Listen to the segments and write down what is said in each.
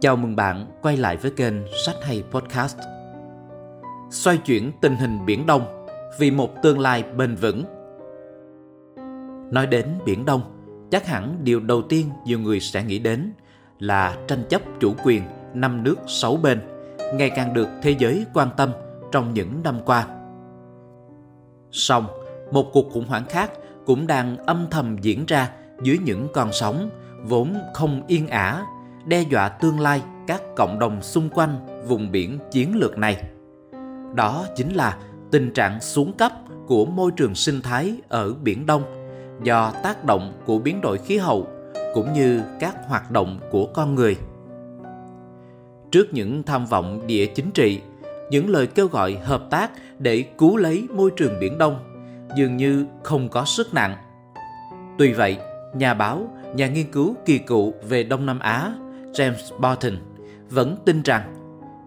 Chào mừng bạn quay lại với kênh Sách Hay Podcast. Xoay chuyển tình hình Biển Đông vì một tương lai bền vững. Nói đến Biển Đông, chắc hẳn điều đầu tiên nhiều người sẽ nghĩ đến là tranh chấp chủ quyền năm nước sáu bên ngày càng được thế giới quan tâm trong những năm qua. Song, một cuộc khủng hoảng khác cũng đang âm thầm diễn ra dưới những con sóng vốn không yên ả đe dọa tương lai các cộng đồng xung quanh vùng biển chiến lược này. Đó chính là tình trạng xuống cấp của môi trường sinh thái ở Biển Đông do tác động của biến đổi khí hậu cũng như các hoạt động của con người. Trước những tham vọng địa chính trị, những lời kêu gọi hợp tác để cứu lấy môi trường Biển Đông dường như không có sức nặng. Tuy vậy, nhà báo, nhà nghiên cứu kỳ cựu về Đông Nam Á James Barton vẫn tin rằng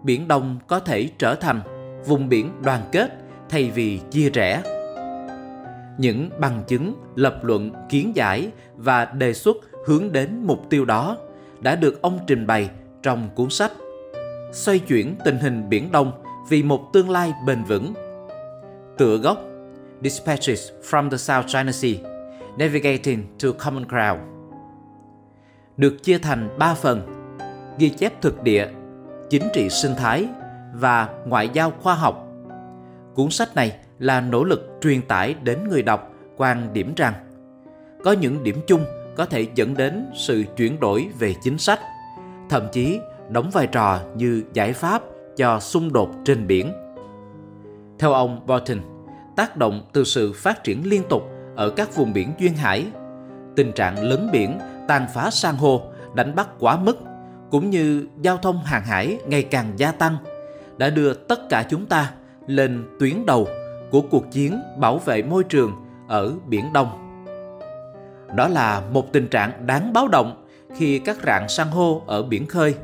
Biển Đông có thể trở thành vùng biển đoàn kết thay vì chia rẽ. Những bằng chứng, lập luận, kiến giải và đề xuất hướng đến mục tiêu đó đã được ông trình bày trong cuốn sách Xoay chuyển tình hình Biển Đông vì một tương lai bền vững. Tựa gốc Dispatches from the South China Sea Navigating to Common Ground được chia thành 3 phần ghi chép thực địa, chính trị sinh thái và ngoại giao khoa học. Cuốn sách này là nỗ lực truyền tải đến người đọc quan điểm rằng có những điểm chung có thể dẫn đến sự chuyển đổi về chính sách, thậm chí đóng vai trò như giải pháp cho xung đột trên biển. Theo ông Bolton, tác động từ sự phát triển liên tục ở các vùng biển duyên hải, tình trạng lấn biển, tàn phá san hô, đánh bắt quá mức cũng như giao thông hàng hải ngày càng gia tăng đã đưa tất cả chúng ta lên tuyến đầu của cuộc chiến bảo vệ môi trường ở Biển Đông. Đó là một tình trạng đáng báo động khi các rạn san hô ở biển khơi,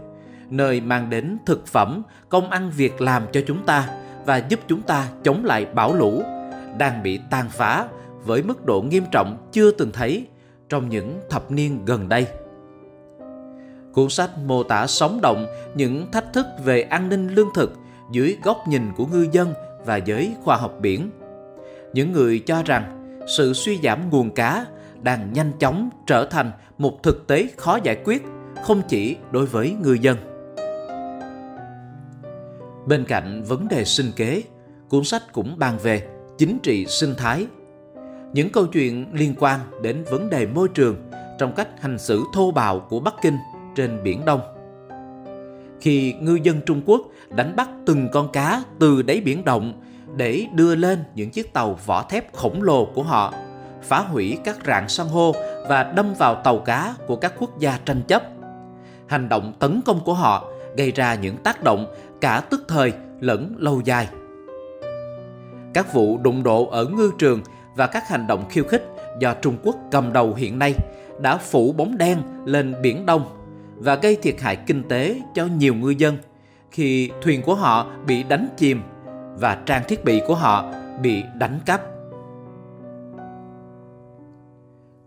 nơi mang đến thực phẩm, công ăn việc làm cho chúng ta và giúp chúng ta chống lại bão lũ, đang bị tàn phá với mức độ nghiêm trọng chưa từng thấy trong những thập niên gần đây. Cuốn sách mô tả sống động những thách thức về an ninh lương thực dưới góc nhìn của ngư dân và giới khoa học biển. Những người cho rằng sự suy giảm nguồn cá đang nhanh chóng trở thành một thực tế khó giải quyết không chỉ đối với ngư dân. Bên cạnh vấn đề sinh kế, cuốn sách cũng bàn về chính trị sinh thái. Những câu chuyện liên quan đến vấn đề môi trường trong cách hành xử thô bạo của Bắc Kinh – trên Biển Đông. Khi ngư dân Trung Quốc đánh bắt từng con cá từ đáy biển động để đưa lên những chiếc tàu vỏ thép khổng lồ của họ, phá hủy các rạn san hô và đâm vào tàu cá của các quốc gia tranh chấp. Hành động tấn công của họ gây ra những tác động cả tức thời lẫn lâu dài. Các vụ đụng độ ở ngư trường và các hành động khiêu khích do Trung Quốc cầm đầu hiện nay đã phủ bóng đen lên Biển Đông và gây thiệt hại kinh tế cho nhiều ngư dân khi thuyền của họ bị đánh chìm và trang thiết bị của họ bị đánh cắp.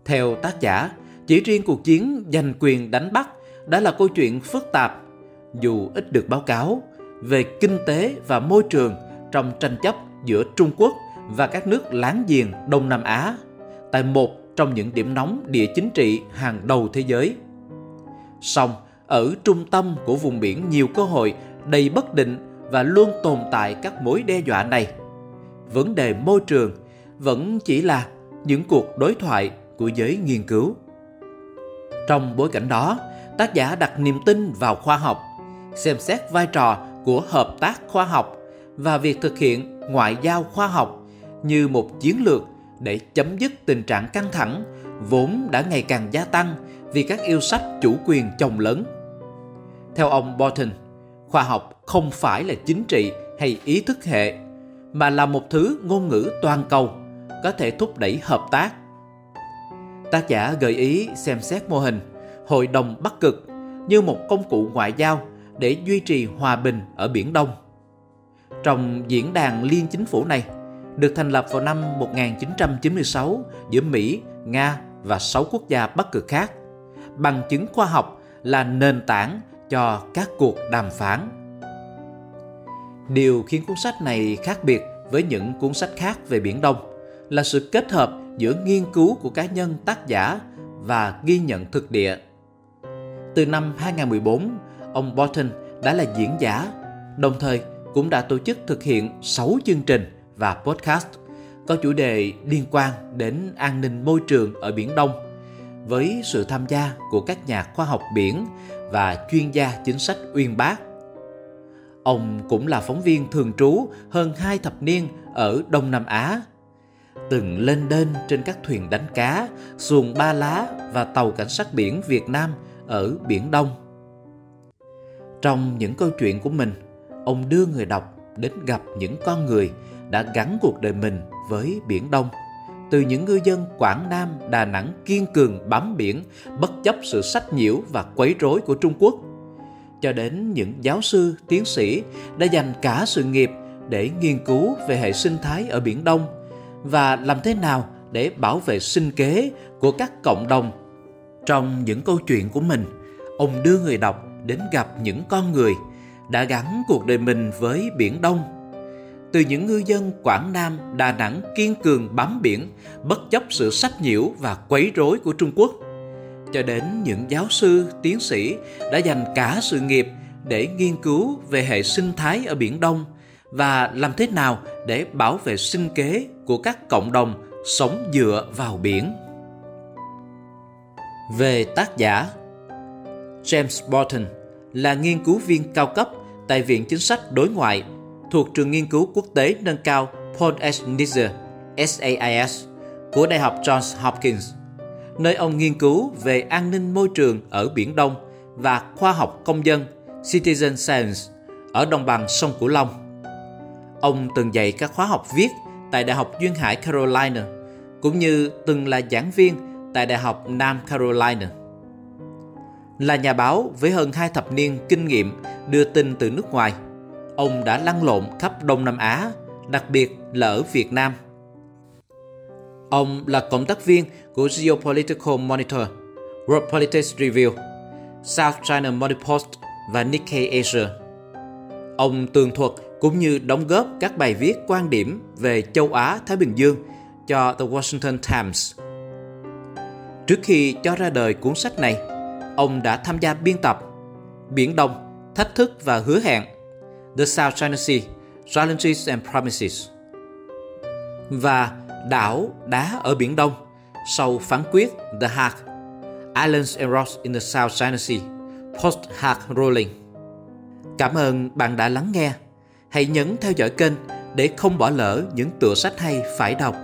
Theo tác giả, chỉ riêng cuộc chiến giành quyền đánh bắt đã là câu chuyện phức tạp, dù ít được báo cáo, về kinh tế và môi trường trong tranh chấp giữa Trung Quốc và các nước láng giềng Đông Nam Á, tại một trong những điểm nóng địa chính trị hàng đầu thế giới. Song, ở trung tâm của vùng biển nhiều cơ hội đầy bất định và luôn tồn tại các mối đe dọa này. Vấn đề môi trường vẫn chỉ là những cuộc đối thoại của giới nghiên cứu. Trong bối cảnh đó, tác giả đặt niềm tin vào khoa học, xem xét vai trò của hợp tác khoa học và việc thực hiện ngoại giao khoa học như một chiến lược để chấm dứt tình trạng căng thẳng vốn đã ngày càng gia tăng vì các yêu sách chủ quyền chồng lớn. Theo ông Bolton, khoa học không phải là chính trị hay ý thức hệ, mà là một thứ ngôn ngữ toàn cầu, có thể thúc đẩy hợp tác. Tác giả gợi ý xem xét mô hình Hội đồng Bắc Cực như một công cụ ngoại giao để duy trì hòa bình ở Biển Đông. Trong diễn đàn liên chính phủ này, được thành lập vào năm 1996 giữa Mỹ, Nga và 6 quốc gia Bắc Cực khác. Bằng chứng khoa học là nền tảng cho các cuộc đàm phán. Điều khiến cuốn sách này khác biệt với những cuốn sách khác về Biển Đông là sự kết hợp giữa nghiên cứu của cá nhân tác giả và ghi nhận thực địa. Từ năm 2014, ông Bolton đã là diễn giả, đồng thời cũng đã tổ chức thực hiện 6 chương trình và podcast có chủ đề liên quan đến an ninh môi trường ở Biển Đông với sự tham gia của các nhà khoa học biển và chuyên gia chính sách uyên bác. Ông cũng là phóng viên thường trú hơn hai thập niên ở Đông Nam Á, từng lên đên trên các thuyền đánh cá, xuồng ba lá và tàu cảnh sát biển Việt Nam ở Biển Đông. Trong những câu chuyện của mình, ông đưa người đọc đến gặp những con người đã gắn cuộc đời mình với Biển Đông – từ những ngư dân Quảng Nam, Đà Nẵng kiên cường bám biển, bất chấp sự sách nhiễu và quấy rối của Trung Quốc, cho đến những giáo sư, tiến sĩ đã dành cả sự nghiệp để nghiên cứu về hệ sinh thái ở Biển Đông và làm thế nào để bảo vệ sinh kế của các cộng đồng. Trong những câu chuyện của mình, ông đưa người đọc đến gặp những con người đã gắn cuộc đời mình với Biển Đông từ những ngư dân Quảng Nam, Đà Nẵng kiên cường bám biển, bất chấp sự sách nhiễu và quấy rối của Trung Quốc, cho đến những giáo sư, tiến sĩ đã dành cả sự nghiệp để nghiên cứu về hệ sinh thái ở Biển Đông và làm thế nào để bảo vệ sinh kế của các cộng đồng sống dựa vào biển. Về tác giả James Bolton là nghiên cứu viên cao cấp tại Viện Chính sách Đối ngoại thuộc trường nghiên cứu quốc tế nâng cao Paul S. Nizzer SAIS của Đại học Johns Hopkins, nơi ông nghiên cứu về an ninh môi trường ở Biển Đông và khoa học công dân Citizen Science ở đồng bằng sông Cửu Long. Ông từng dạy các khóa học viết tại Đại học Duyên Hải Carolina, cũng như từng là giảng viên tại Đại học Nam Carolina. Là nhà báo với hơn hai thập niên kinh nghiệm đưa tin từ nước ngoài – ông đã lăn lộn khắp Đông Nam Á, đặc biệt là ở Việt Nam. Ông là cộng tác viên của Geopolitical Monitor, World Politics Review, South China Morning Post và Nikkei Asia. Ông tường thuật cũng như đóng góp các bài viết quan điểm về châu Á Thái Bình Dương cho The Washington Times. Trước khi cho ra đời cuốn sách này, ông đã tham gia biên tập Biển Đông, Thách thức và hứa hẹn The South China Sea, Challenges and Promises và đảo đá ở Biển Đông sau phán quyết The Hague, Islands and Rocks in the South China Sea, Post Hague Ruling. Cảm ơn bạn đã lắng nghe. Hãy nhấn theo dõi kênh để không bỏ lỡ những tựa sách hay phải đọc.